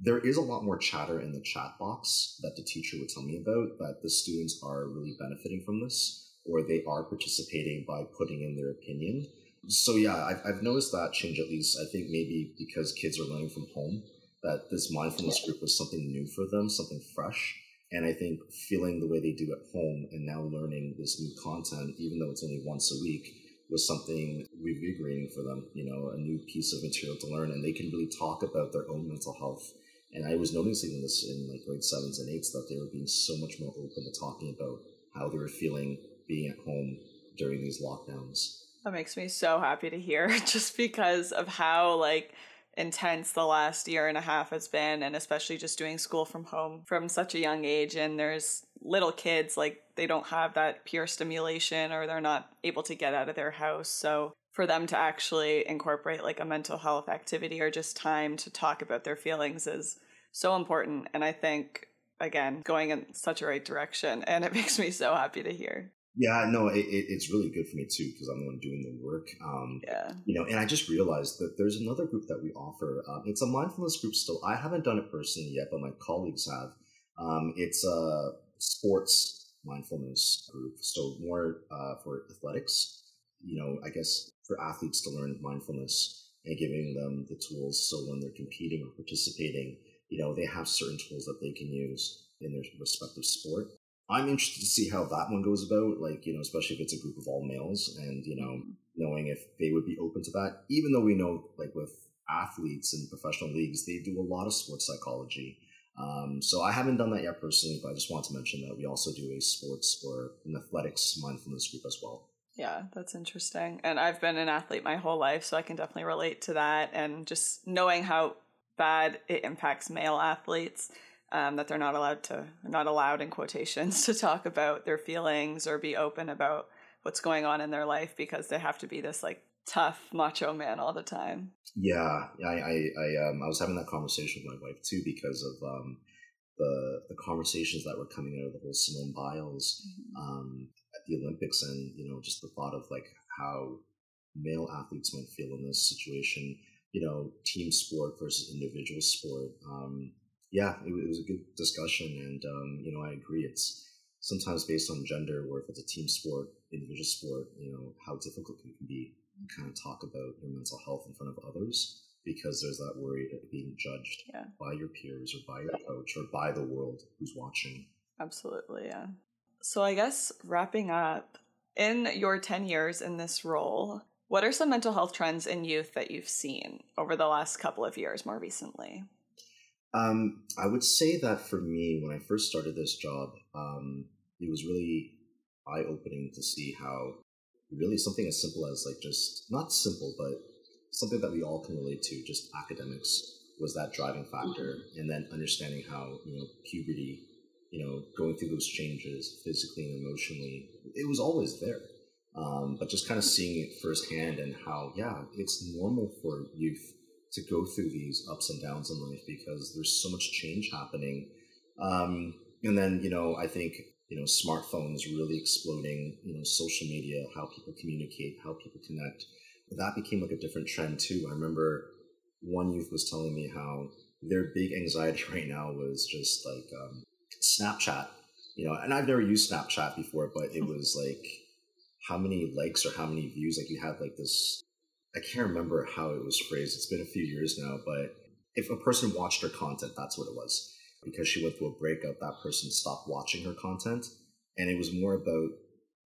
Speaker 2: there is a lot more chatter in the chat box that the teacher would tell me about that the students are really benefiting from this or they are participating by putting in their opinion. So yeah, I've, I've noticed that change at least. I think maybe because kids are learning from home, that this mindfulness group was something new for them, something fresh. And I think feeling the way they do at home and now learning this new content, even though it's only once a week, was something revigorating for them, you know, a new piece of material to learn. And they can really talk about their own mental health and I was noticing this in like grade sevens and eights that they were being so much more open to talking about how they were feeling being at home during these lockdowns.
Speaker 1: That makes me so happy to hear just because of how like intense the last year and a half has been and especially just doing school from home from such a young age and there's little kids like they don't have that peer stimulation or they're not able to get out of their house so for them to actually incorporate like a mental health activity or just time to talk about their feelings is so important and i think again going in such a right direction and it makes me so happy to hear
Speaker 2: yeah, no, it, it, it's really good for me too because I'm the one doing the work. Um,
Speaker 1: yeah,
Speaker 2: you know, and I just realized that there's another group that we offer. Um, it's a mindfulness group still. I haven't done it personally yet, but my colleagues have. Um, it's a sports mindfulness group, so more uh, for athletics. You know, I guess for athletes to learn mindfulness and giving them the tools so when they're competing or participating, you know, they have certain tools that they can use in their respective sport. I'm interested to see how that one goes about, like, you know, especially if it's a group of all males and, you know, mm-hmm. knowing if they would be open to that, even though we know, like, with athletes and professional leagues, they do a lot of sports psychology. Um, so I haven't done that yet personally, but I just want to mention that we also do a sports or an athletics mindfulness group as well.
Speaker 1: Yeah, that's interesting. And I've been an athlete my whole life, so I can definitely relate to that. And just knowing how bad it impacts male athletes um, that they're not allowed to not allowed in quotations to talk about their feelings or be open about what's going on in their life because they have to be this like tough macho man all the time.
Speaker 2: Yeah, I I I, um, I was having that conversation with my wife too because of um, the the conversations that were coming out of the whole Simone Biles mm-hmm. um, the Olympics and you know just the thought of like how male athletes might feel in this situation. You know, team sport versus individual sport. Um, yeah, it, it, was a good discussion, and um, you know, I agree. It's sometimes based on gender, or if it's a team sport, individual sport, you know, how difficult it can be to kind of talk about your mental health in front of others because there's that worry of being judged
Speaker 1: yeah.
Speaker 2: by your peers or by your coach or by the world who's watching.
Speaker 1: Absolutely, yeah. So I guess wrapping up, in your 10 years in this role, what are some mental health trends in youth that you've seen over the last couple of years more recently?
Speaker 2: Um, I would say that for me, when I first started this job, um, it was really eye opening to see how really something as simple as like just not simple, but something that we all can relate to, just academics was that driving factor, mm-hmm. and then understanding how you know puberty, you know, going through those changes physically and emotionally, it was always there. Um, but just kind of seeing it firsthand and how yeah, it's normal for youth to go through these ups and downs in life because there's so much change happening. Um, and then, you know, I think, you know, smartphones really exploding, you know, social media, how people communicate, how people connect. That became like a different trend too. I remember one youth was telling me how their big anxiety right now was just like um, Snapchat, you know, and I've never used Snapchat before, but it was like how many likes or how many views, like you had like this I can't remember how it was phrased. It's been a few years now, but if a person watched her content, that's what it was. Because she went through a breakup, that person stopped watching her content. And it was more about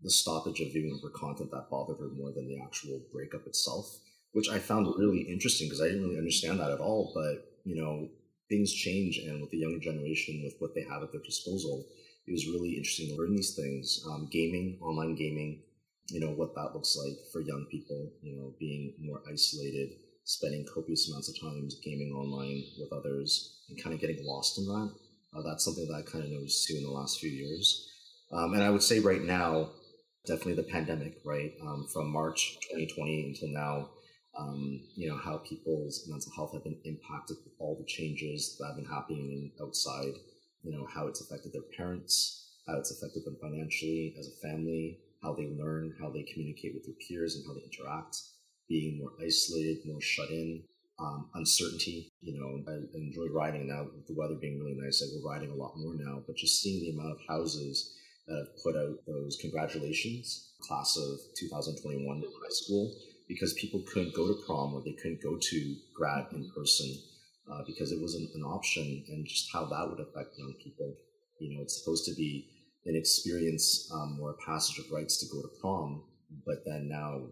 Speaker 2: the stoppage of viewing her content that bothered her more than the actual breakup itself, which I found really interesting because I didn't really understand that at all. But, you know, things change. And with the younger generation, with what they have at their disposal, it was really interesting to learn these things. Um, gaming, online gaming, you know, what that looks like for young people, you know, being more isolated, spending copious amounts of time gaming online with others and kind of getting lost in that. Uh, that's something that I kind of noticed too in the last few years. Um, and I would say right now, definitely the pandemic, right? Um, from March 2020 until now, um, you know, how people's mental health have been impacted with all the changes that have been happening outside, you know, how it's affected their parents, how it's affected them financially as a family, how they learn, how they communicate with their peers, and how they interact, being more isolated, more shut in, um, uncertainty. You know, I enjoy riding now the weather being really nice. I go riding a lot more now, but just seeing the amount of houses that have put out those congratulations, class of 2021 in high school, because people couldn't go to prom or they couldn't go to grad in person uh, because it wasn't an option, and just how that would affect young people. You know, it's supposed to be an experience um, or a passage of rites to go to prom, but then now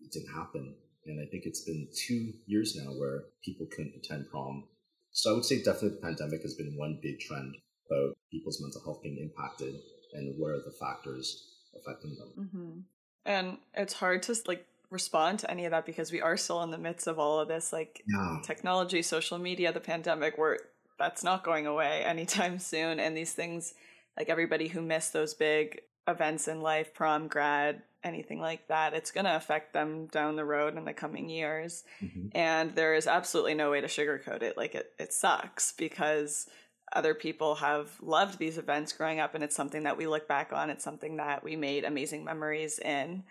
Speaker 2: it didn't happen. And I think it's been two years now where people couldn't attend prom. So I would say definitely the pandemic has been one big trend about people's mental health being impacted and what are the factors affecting them.
Speaker 1: Mm-hmm. And it's hard to like respond to any of that because we are still in the midst of all of this like
Speaker 2: Yeah.
Speaker 1: technology, social media, the pandemic, where that's not going away anytime soon. And these things, like everybody who missed those big events in life, prom, grad, anything like that, it's going to affect them down the road in the coming years.
Speaker 2: Mhm.
Speaker 1: And there is absolutely no way to sugarcoat it. Like it, it sucks because other people have loved these events growing up and it's something that we look back on. It's something that we made amazing memories in,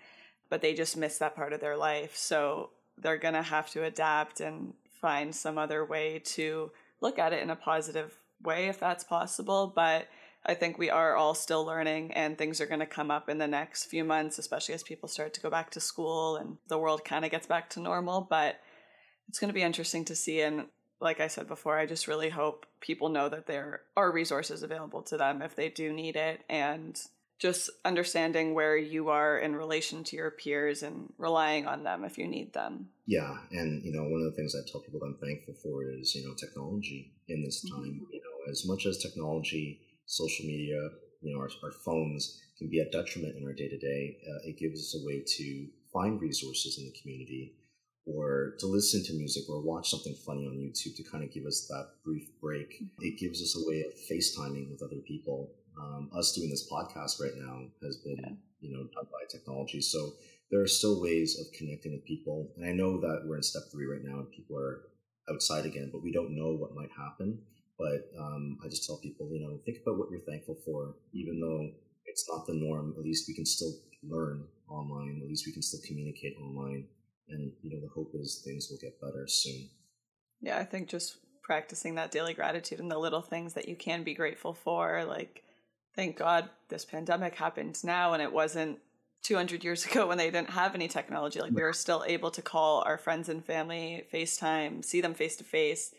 Speaker 1: but they just miss that part of their life. So they're going to have to adapt and find some other way to look at it in a positive way if that's possible. But I think we are all still learning and things are going to come up in the next few months, especially as people start to go back to school and the world kind of gets back to normal. But it's going to be interesting to see. And like I said before, I just really hope people know that there are resources available to them if they do need it and just understanding where you are in relation to your peers and relying on them if you need them.
Speaker 2: Yeah, and you know, one of the things I tell people that I'm thankful for is you know technology in this time.
Speaker 1: Mhm.
Speaker 2: You know, as much as technology, social media, you know, our, our phones can be a detriment in our day to day, it gives us a way to find resources in the community, or to listen to music or watch something funny on YouTube to kind of give us that brief break. It gives us a way of FaceTiming with other people. Um, us doing this podcast right now has been,
Speaker 1: Yeah.
Speaker 2: you know, done by technology. So there are still ways of connecting with people. And I know that we're in step three right now and people are outside again, but we don't know what might happen. But um, I just tell people, you know, think about what you're thankful for, even though it's not the norm. At least we can still learn online. At least we can still communicate online. And you know, the hope is things will get better soon.
Speaker 1: Yeah, I think just practicing that daily gratitude and the little things that you can be grateful for. Like, thank God this pandemic happened now and it wasn't 200 years ago when they didn't have any technology. Like, we were still able to call our friends and family, FaceTime, see them face to face,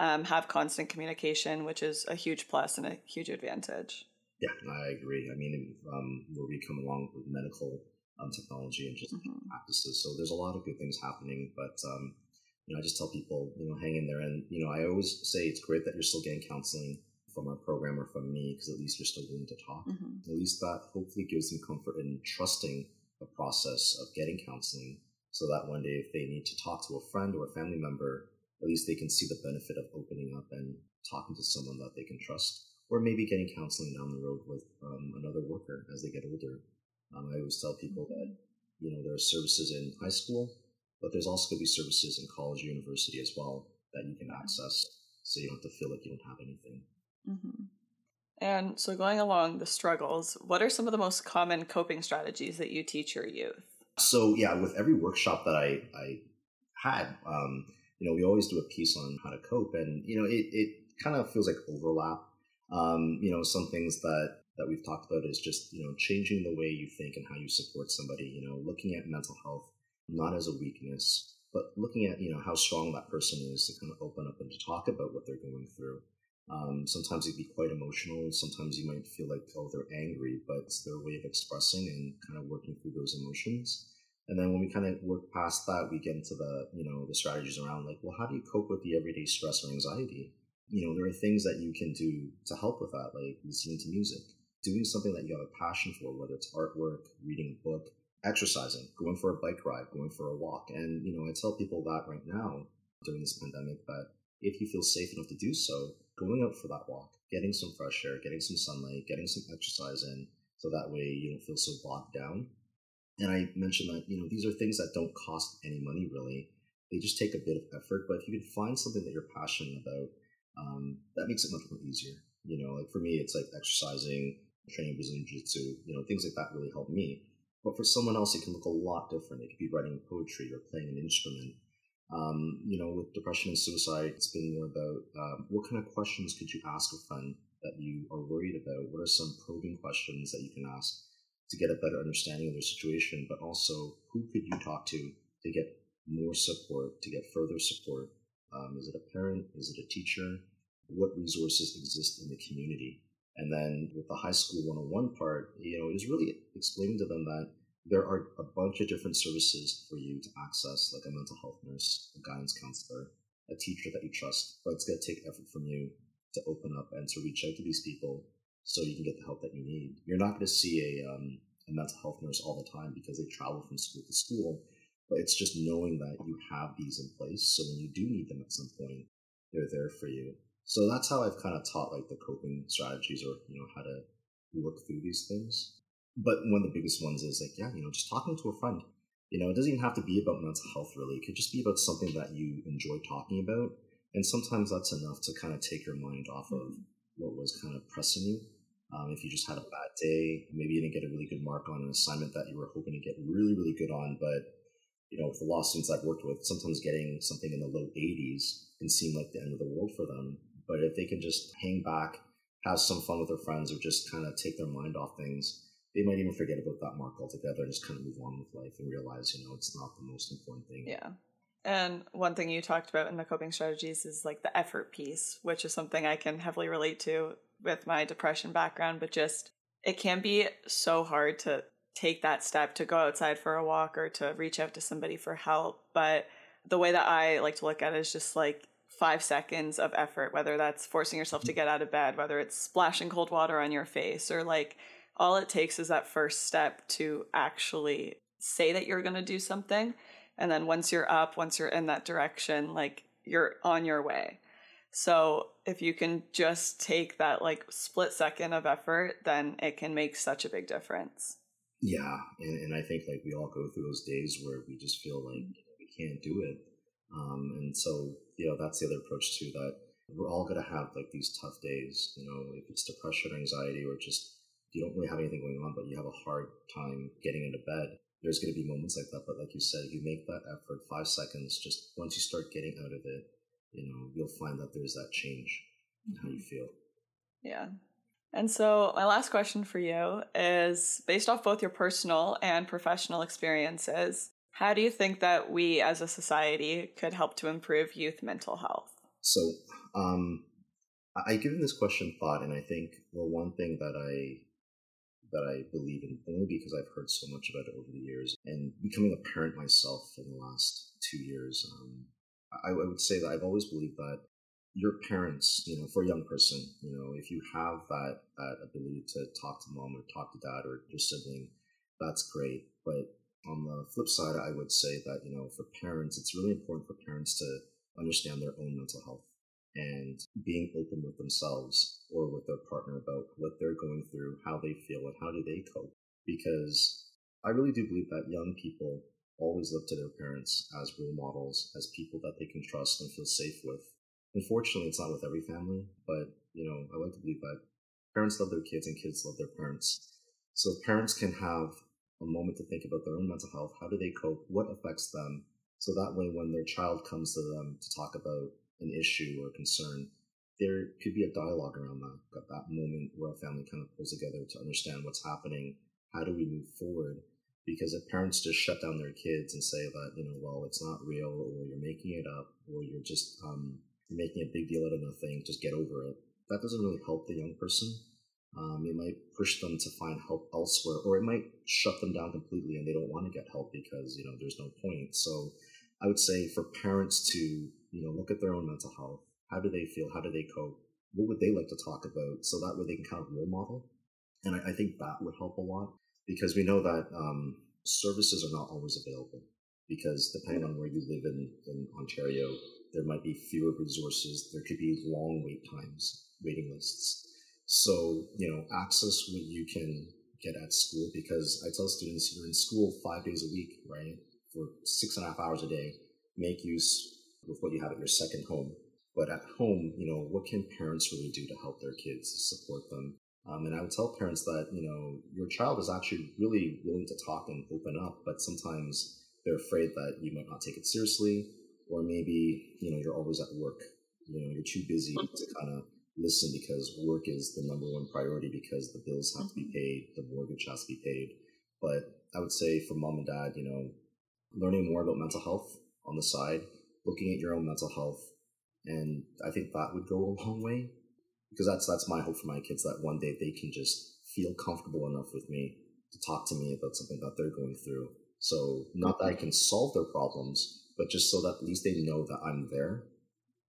Speaker 1: um, have constant communication, which is a huge plus and a huge advantage.
Speaker 2: Yeah, I agree. I mean, um, where we come along with medical um, technology and just
Speaker 1: Mhm.
Speaker 2: practices. So there's a lot of good things happening, but um, you know, I just tell people, you know, hang in there. And you know, I always say it's great that you're still getting counseling from our program or from me because at least you're still willing to talk.
Speaker 1: Mhm.
Speaker 2: At least that hopefully gives them comfort in trusting the process of getting counseling, so that one day if they need to talk to a friend or a family member, at least they can see the benefit of opening up and talking to someone that they can trust, or maybe getting counseling down the road with um, another worker as they get older. Um, I always tell people that you know there are services in high school, but there's also going to be services in college or university as well that you can access, so you don't have to feel like you don't have anything.
Speaker 1: Mhm. And so, going along the struggles, what are some of the most common coping strategies that you teach your youth?
Speaker 2: So yeah, with every workshop that I I had, um, you know, we always do a piece on how to cope, and you know, it it kind of feels like overlap. Um, you know, some things that that we've talked about is just you know changing the way you think and how you support somebody. You know, looking at mental health not as a weakness, but looking at you know how strong that person is to kind of open up and to talk about what they're going through. Um, sometimes it'd be quite emotional. Sometimes you might feel like, oh, they're angry, but it's their way of expressing and kind of working through those emotions. And then when we kind of work past that, we get into the, you know, the strategies around like, well, how do you cope with the everyday stress or anxiety? You know, there are things that you can do to help with that, like listening to music, doing something that you have a passion for, whether it's artwork, reading a book, exercising, going for a bike ride, going for a walk. And, you know, I tell people that right now during this pandemic that if you feel safe enough to do so, going out for that walk, getting some fresh air, getting some sunlight, getting some exercise in, so that way you don't feel so bogged down. And I mentioned that, you know, these are things that don't cost any money really. They just take a bit of effort, but if you can find something that you're passionate about, um, that makes it much more easier. You know, like for me, it's like exercising, training Brazilian Jiu Jitsu, you know, things like that really help me. But for someone else, it can look a lot different. It could be writing poetry or playing an instrument. Um, you know, with depression and suicide, it's been more about um, what kind of questions could you ask a friend that you are worried about? What are some probing questions that you can ask to get a better understanding of their situation? But also, who could you talk to to get more support, to get further support? Um, is it a parent? Is it a teacher? What resources exist in the community? And then with the high school 101 part, you know, was really explaining to them that there are a bunch of different services for you to access, like a mental health nurse, a guidance counselor, a teacher that you trust. But it's going to take effort from you to open up and to reach out to these people so you can get the help that you need. You're not going to see a, um, a mental health nurse all the time because they travel from school to school. But it's just knowing that you have these in place. So when you do need them at some point, they're there for you. So that's how I've kind of taught like the coping strategies or, you know, how to work through these things. But one of the biggest ones is like, yeah, you know, just talking to a friend. You know, it doesn't even have to be about mental health really. It could just be about something that you enjoy talking about. And sometimes that's enough to kind of take your mind off of mm-hmm. what was kind of pressing you. Um, if you just had a bad day, maybe you didn't get a really good mark on an assignment that you were hoping to get really, really good on, but you know, with the law students I've worked with, sometimes getting something in the low 80s can seem like the end of the world for them. But if they can just hang back, have some fun with their friends, or just kind of take their mind off things, they might even forget about that mark altogether and just kind of move on with life and realize, you know, it's not the most important thing.
Speaker 1: Yeah. And one thing you talked about in the coping strategies is like the effort piece, which is something I can heavily relate to with my depression background, but just it can be so hard to take that step to go outside for a walk or to reach out to somebody for help. But the way that I like to look at it is just like five seconds of effort, whether that's forcing yourself to hmm. get out of bed, whether it's splashing cold water on your face, or like all it takes is that first step to actually say that you're going to do something. And then once you're up, once you're in that direction, like you're on your way. So if you can just take that like split second of effort, then it can make such a big difference.
Speaker 2: Yeah, and, and I think like we all go through those days where we just feel like we can't do it, um, and so you know that's the other approach too. That we're all gonna have like these tough days. You know, if it's depression, anxiety, or just you don't really have anything going on, but you have a hard time getting into bed. There's going to be moments like that, but like you said, you make that effort, five seconds. Just once you start getting out of it, you know, you'll find that there's that change in how you mm-hmm. feel.
Speaker 1: Yeah, and so, my last question for you is based off both your personal and professional experiences, how do you think that we as a society could help to improve youth mental health?
Speaker 2: So, um, I given this question thought, and I think well, one thing that I that I believe in only because I've heard so much about it over the years, and becoming a parent myself in the last two years, um, I, I would say that I've always believed that your parents, you know, for a young person, you know, if you have that that ability to talk to mom or talk to dad or your sibling, that's great. But on the flip side, I would say that, you know, for parents, it's really important for parents to understand their own mental health and being open with themselves or with their partner about what they're going through, how they feel, and how do they cope. Because I really do believe that young people always look to their parents as role models, as people that they can trust and feel safe with. Unfortunately, it's not with every family, but you know, I like to believe that parents love their kids and kids love their parents. So parents can have a moment to think about their own mental health. How do they cope? What affects them? So that way, when their child comes to them to talk about an issue or concern, there could be a dialogue around that, at that moment where a family kind of pulls together to understand what's happening. How do we move forward? Because if parents just shut down their kids and say that, you know, well, it's not real, or you're making it up, or you're just um, making a big deal out of nothing, just get over it. That doesn't really help the young person. Um, it might push them to find help elsewhere, or it might shut them down completely and they don't want to get help because, you know, there's no point. So I would say for parents to, you know, look at their own mental health. How do they feel? How do they cope? What would they like to talk about? So that way they can kind of role model. And I, I think that would help a lot because we know that um, services are not always available because depending on where you live in, in Ontario, there might be fewer resources. There could be long wait times, waiting lists. So, you know, access what you can get at school because I tell students you're in school five days a week, right? For six and a half hours a day. Make use with what you have at your second home. But at home, you know, what can parents really do to help their kids, support them? Um, and I would tell parents that, you know, your child is actually really willing to talk and open up, but sometimes they're afraid that you might not take it seriously or maybe you know you're always at work you know you're too busy to kind of listen because work is the number one priority because the bills have to be mm-hmm. paid the mortgage has to be paid but i would say for mom and dad you know learning more about mental health on the side looking at your own mental health and i think that would go a long way because that's that's my hope for my kids that one day they can just feel comfortable enough with me to talk to me about something that they're going through so not that i can solve their problems but just so that at least they know that I'm there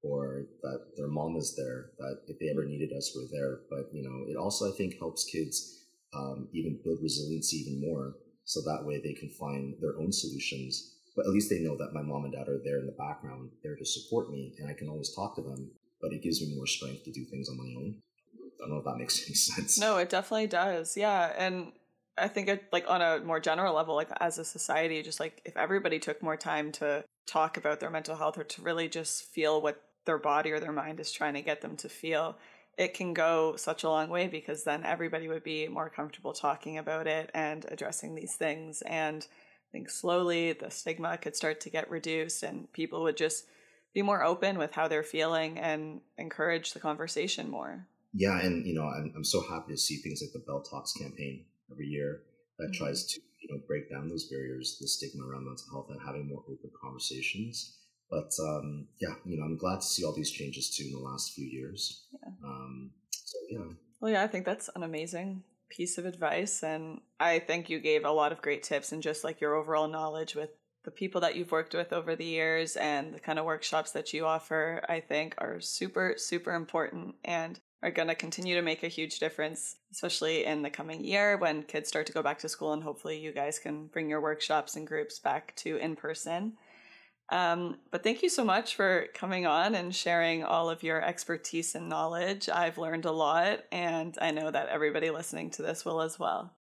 Speaker 2: or that their mom is there, that if they ever needed us, we're there. But, you know, it also, I think, helps kids um, even build resilience even more. So that way they can find their own solutions but at least they know that my mom and dad are there in the background, there to support me, and I can always talk to them. But it gives me more strength to do things on my own. I don't know if that makes any sense.
Speaker 1: No, it definitely does. Yeah, and I think it like on a more general level, like as a society, just like if everybody took more time to talk about their mental health or to really just feel what their body or their mind is trying to get them to feel, it can go such a long way because then everybody would be more comfortable talking about it and addressing these things. And think slowly the stigma could start to get reduced and people would just be more open with how they're feeling and encourage the conversation more.
Speaker 2: Yeah, and you know, I'm, I'm so happy to see things like the Bell Talks campaign every year that mm-hmm. tries to you know break down those barriers, the stigma around mental health, and having more open conversations. But um, yeah, you know, I'm glad to see all these changes too in the last few years. Yeah. Um, so yeah.
Speaker 1: Well, yeah, I think that's an amazing piece of advice, and I think you gave a lot of great tips and just like your overall knowledge with the people that you've worked with over the years and the kind of workshops that you offer, I think are super, super important and are going to continue to make a huge difference, especially in the coming year when kids start to go back to school and hopefully you guys can bring your workshops and groups back to in person. Um, but thank you so much for coming on and sharing all of your expertise and knowledge. I've learned a lot, and I know that everybody listening to this will as well.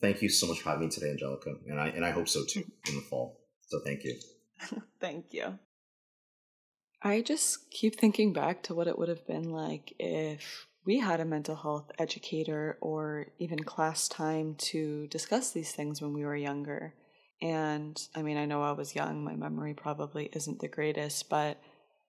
Speaker 2: Thank you so much for having me today, Angelica, and I and I hope so too in the fall. So thank you.
Speaker 1: thank you. I just keep thinking back to what it would have been like if we had a mental health educator or even class time to discuss these things when we were younger. And I mean, I know I was young, my memory probably isn't the greatest, but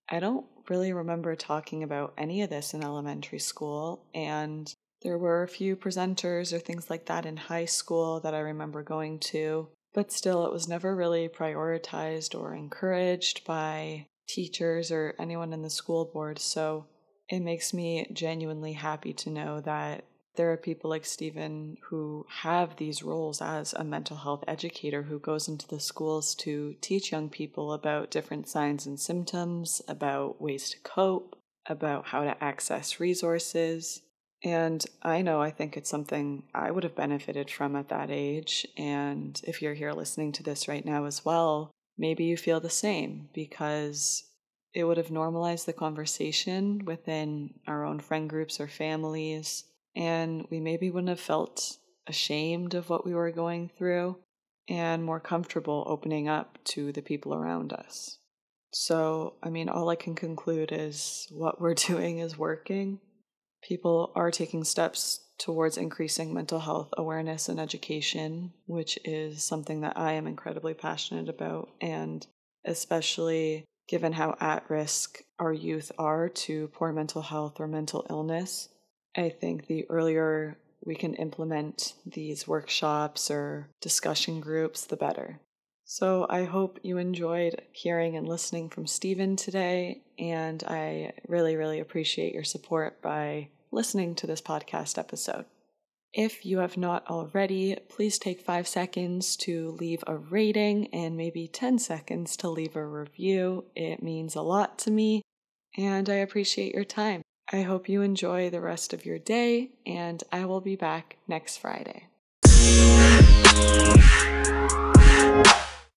Speaker 1: I don't really remember talking about any of this in elementary school. And there were a few presenters or things like that in high school that I remember going to, but still, it was never really prioritized or encouraged by teachers or anyone in the school board. So it makes me genuinely happy to know that there are people like Stephen who have these roles as a mental health educator who goes into the schools to teach young people about different signs and symptoms, about ways to cope, about how to access resources. And I know I think it's something I would have benefited from at that age. And if you're here listening to this right now as well, maybe you feel the same because it would have normalized the conversation within our own friend groups or families and we maybe wouldn't have felt ashamed of what we were going through and more comfortable opening up to the people around us. So, I mean, all I can conclude is what we're doing is working. People are taking steps towards increasing mental health awareness and education, which is something that I am incredibly passionate about. And especially given how at risk our youth are to poor mental health or mental illness, I think the earlier we can implement these workshops or discussion groups, the better. So I hope you enjoyed hearing and listening from Stephen today, and I really, really appreciate your support by listening to this podcast episode. If you have not already, please take five seconds to leave a rating and maybe 10 seconds to leave a review. It means a lot to me, and I appreciate your time. I hope you enjoy the rest of your day, and I will be back next Friday.